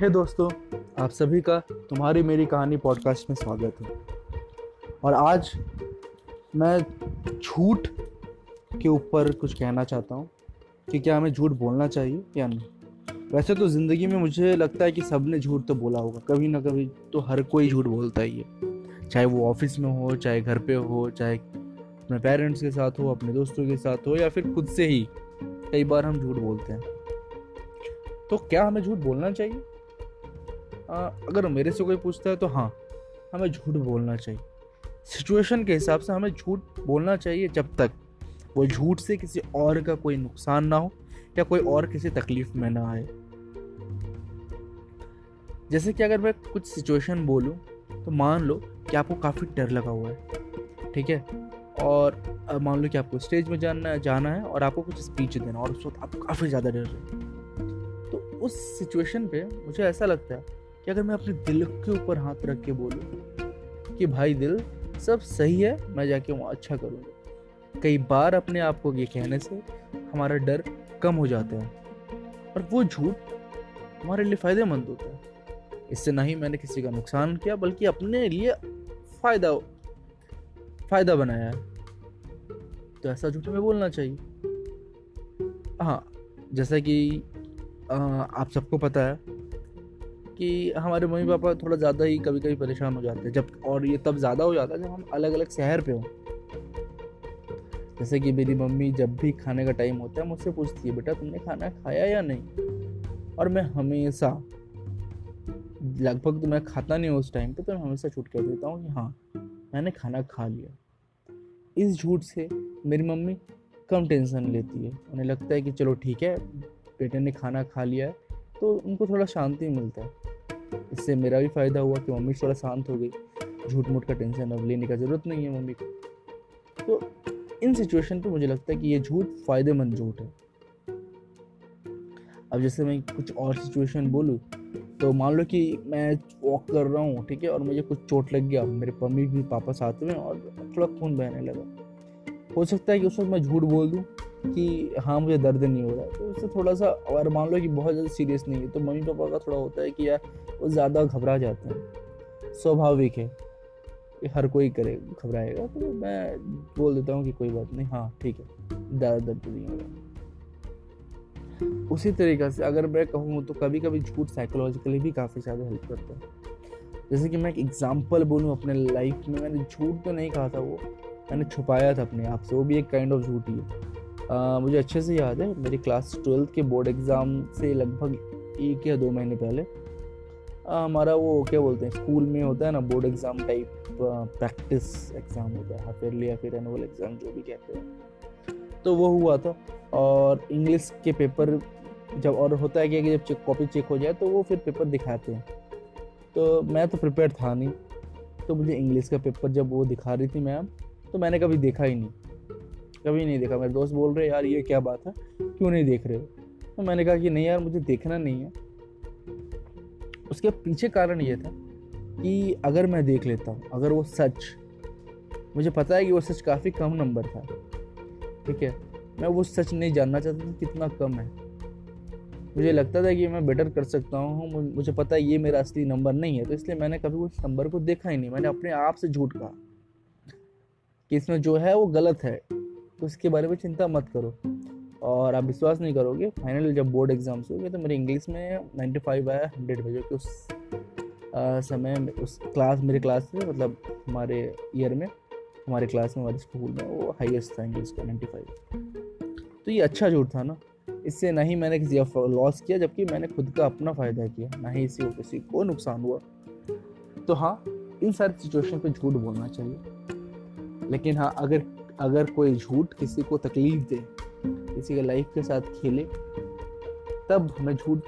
हे hey दोस्तों, आप सभी का तुम्हारी मेरी कहानी पॉडकास्ट में स्वागत है। और आज मैं झूठ के ऊपर कुछ कहना चाहता हूँ कि क्या हमें झूठ बोलना चाहिए या नहीं? वैसे तो ज़िंदगी में मुझे लगता है कि सबने झूठ तो बोला होगा, कभी ना कभी तो हर कोई झूठ बोलता ही है। चाहे वो ऑफ़िस में हो, चाहे घर पे हो, चाहे अपने पेरेंट्स के साथ हो, अपने दोस्तों के साथ हो, या फिर खुद से ही कई बार हम झूठ बोलते हैं। तो क्या हमें झूठ बोलना चाहिए? आ, अगर मेरे से कोई पूछता है तो हाँ हमें झूठ बोलना चाहिए। सिचुएशन के हिसाब से हमें झूठ बोलना चाहिए जब तक वो झूठ से किसी और का कोई नुकसान ना हो या कोई और किसी तकलीफ़ में ना आए। जैसे कि अगर मैं कुछ सिचुएशन बोलूँ तो मान लो कि आपको काफ़ी डर लगा हुआ है ठीक है? और मान लो कि आपको स्टेज में जाना जाना है और आपको कुछ स्पीच देना और उस वक्त आपको काफ़ी ज़्यादा डर रहे तो उस सिचुएशन पे मुझे ऐसा लगता है अगर मैं अपने दिल के ऊपर हाथ रख के बोलूँ कि भाई दिल, सब सही है, मैं जाके वहाँ अच्छा करूँगा। कई बार अपने आप को ये कहने से हमारा डर कम हो जाता है और वो झूठ हमारे लिए फ़ायदेमंद होता है। इससे ना ही मैंने किसी का नुकसान किया, बल्कि अपने लिए फ़ायदा फ़ायदा बनाया है। तो ऐसा झूठ हमें बोलना चाहिए। हाँ जैसा कि आप सबको पता है कि हमारे मम्मी पापा थोड़ा ज़्यादा ही कभी कभी परेशान हो जाते हैं, जब और ये तब ज़्यादा हो जाता है जब हम अलग अलग शहर पे हों। जैसे कि मेरी मम्मी जब भी खाने का टाइम होता है, मुझसे पूछती है, बेटा, तुमने खाना खाया या नहीं? और मैं हमेशा, लगभग तो मैं खाता नहीं हूँ उस टाइम पे तो मैं हमेशा छूट कर देता हूँ कि हाँ मैंने खाना खा लिया। इस झूठ से मेरी मम्मी कम टेंशन लेती है। उन्हें लगता है कि चलो ठीक है, बेटे ने खाना खा लिया है तो उनको थोड़ा शांति मिलता है। इससे मेरा भी फ़ायदा हुआ कि मम्मी थोड़ा शांत हो गई। झूठ मूठ का टेंशन अब लेने का ज़रूरत नहीं है मम्मी को। तो इन सिचुएशन पे मुझे लगता है कि ये झूठ फ़ायदेमंद झूठ है। अब जैसे मैं कुछ और सिचुएशन बोलूँ तो मान लो कि मैं वॉक कर रहा हूँ, ठीक है, और मुझे कुछ चोट लग गया, मेरे मम्मी भी पापा साथ में और थोड़ा खून बहने लगा। हो सकता है कि उस वक्त मैं झूठ बोल दूँ कि हाँ मुझे दर्द नहीं हो रहा है। तो उससे थोड़ा सा और मान लो कि बहुत ज़्यादा सीरियस नहीं है तो मम्मी पापा का थोड़ा होता है कि यार, वो ज़्यादा घबरा जाते हैं। स्वाभाविक है हर कोई करे, घबराएगा। तो मैं बोल देता हूँ कि कोई बात नहीं हाँ ठीक है, ज़्यादा दर्द नहीं हो रहा उसी तरीके से अगर मैं कहूँ तो कभी कभी झूठ साइकोलॉजिकली भी काफ़ी ज़्यादा हेल्प करता है। जैसे कि मैं एक एग्ज़ाम्पल बोलूँ अपने लाइफ में, मैंने झूठ तो नहीं कहा था वो, मैंने छुपाया था अपने आप से, वो भी एक काइंड ऑफ़ झूठ ही है। मुझे अच्छे से याद है, मेरी क्लास ट्वेल्थ के बोर्ड एग्ज़ाम से लगभग एक या दो महीने पहले हमारा वो क्या बोलते हैं स्कूल में होता है ना board exam type practice exam होता है हाफ़ ईयरली या फिर एनुअल एग्ज़ाम जो भी कहते हैं। तो वो हुआ था, और इंग्लिश के पेपर जब, और होता है क्या कि जब चेक कॉपी चेक हो जाए तो वो फिर पेपर दिखाते हैं। तो मैं तो प्रिपेयर था नहीं तो मुझे इंग्लिश का पेपर जब वो दिखा रही थी मैम तो मैंने कभी देखा ही नहीं। कभी नहीं देखा। मेरे दोस्त बोल रहे, यार, ये क्या बात है? क्यों नहीं देख रहे हो? तो मैंने कहा कि, नहीं यार, मुझे देखना नहीं है। उसके पीछे कारण ये था कि अगर मैं देख लेता हूँ, अगर वो सच, मुझे पता है कि वो सच काफ़ी कम नंबर था, ठीक है? मैं वो सच नहीं जानना चाहता था कितना कम है। मुझे लगता था कि मैं बेटर कर सकता हूँ मुझे पता है ये मेरा असली नंबर नहीं है तो इसलिए मैंने कभी उस नंबर को देखा ही नहीं। मैंने अपने आप से झूठ कहा कि इसमें जो है वो गलत है। इसके बारे में चिंता मत करो। और आप विश्वास नहीं करोगे फाइनल जब बोर्ड एग्ज़ाम्स हो गए तो मेरे इंग्लिश में नाइन्टी फाइव आया हंड्रेड बजे कि उस आ, समय उस क्लास मेरे क्लास में मतलब हमारे ईयर में हमारे क्लास में हमारे स्कूल में वो हाईएस्ट था इंग्लिश का नाइन्टी फाइव तो ये अच्छा झूठ था ना। इससे ना ही मैंने किसी लॉस किया जबकि मैंने खुद का अपना फ़ायदा किया ना ही इसी किसी को नुकसान हुआ। तो हाँ इन सारी सिचुएशन पे झूठ बोलना चाहिए। लेकिन हाँ अगर अगर कोई झूठ किसी को तकलीफ़ दे, किसी के लाइफ के साथ खेले, तब हमें झूठ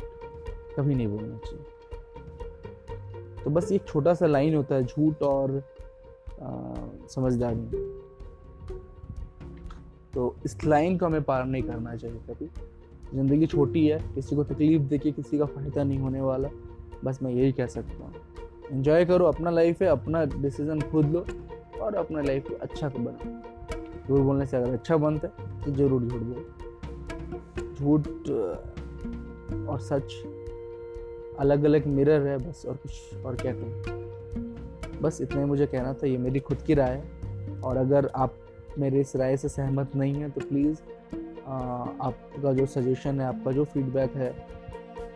कभी नहीं बोलना चाहिए। तो बस एक छोटा सा लाइन होता है, झूठ और समझदारी। तो इस लाइन को हमें पार नहीं करना चाहिए कभी। ज़िंदगी छोटी है, किसी को तकलीफ़ देके किसी का फ़ायदा नहीं होने वाला, बस मैं यही कह सकता हूँ। इन्जॉय करो, अपना लाइफ है, अपना डिसीज़न खुद लो और अपना लाइफ को अच्छा बनाओ। झूठ बोलने से अगर अच्छा बनता है तो ज़रूर झूठ बोलो। झूठ और सच अलग अलग मिरर है बस और कुछ और क्या कहूँ। बस इतना ही मुझे कहना था ये मेरी खुद की राय है। और अगर आप मेरे इस राय से सहमत नहीं हैं तो प्लीज़ आपका जो सजेशन है आपका जो फीडबैक है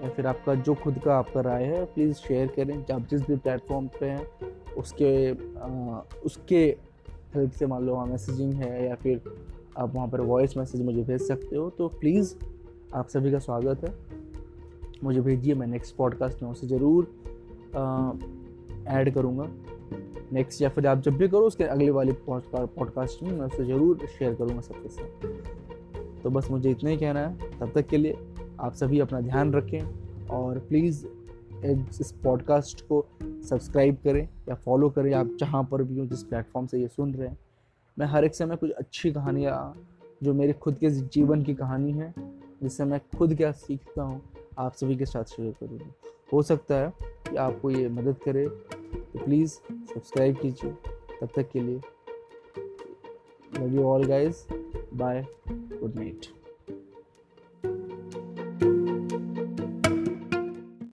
या फिर आपका जो खुद का आपका राय है प्लीज़ शेयर करें। आप जिस भी प्लेटफॉर्म पे हैं उसके आ, उसके हेल्प से मान लो वहाँ मैसेजिंग है या फिर आप वहाँ पर वॉइस मैसेज मुझे भेज सकते हो तो प्लीज़ आप सभी का स्वागत है। मुझे भेजिए, मैं नेक्स्ट पॉडकास्ट में उसे ज़रूर ऐड करूँगा। नेक्स्ट या फिर आप जब भी करो, उसके अगले वाले पॉडकास्ट में मैं उसे ज़रूर शेयर करूँगा सबके साथ। तो बस मुझे इतना ही कहना है। तब तक के लिए आप सभी अपना ध्यान रखें और प्लीज़ इस पॉडकास्ट को सब्सक्राइब करें या फॉलो करें आप जहाँ पर भी हो, जिस प्लेटफॉर्म से ये सुन रहे हैं। मैं हर एक समय कुछ अच्छी कहानियाँ, जो मेरे खुद के जीवन की कहानी है, जिससे मैं खुद क्या सीखता हूँ, आप सभी के साथ शेयर करूँगी। हो सकता है कि आपको ये मदद करे तो प्लीज़ सब्सक्राइब कीजिए। तब तक के लिए love you all guys bye good night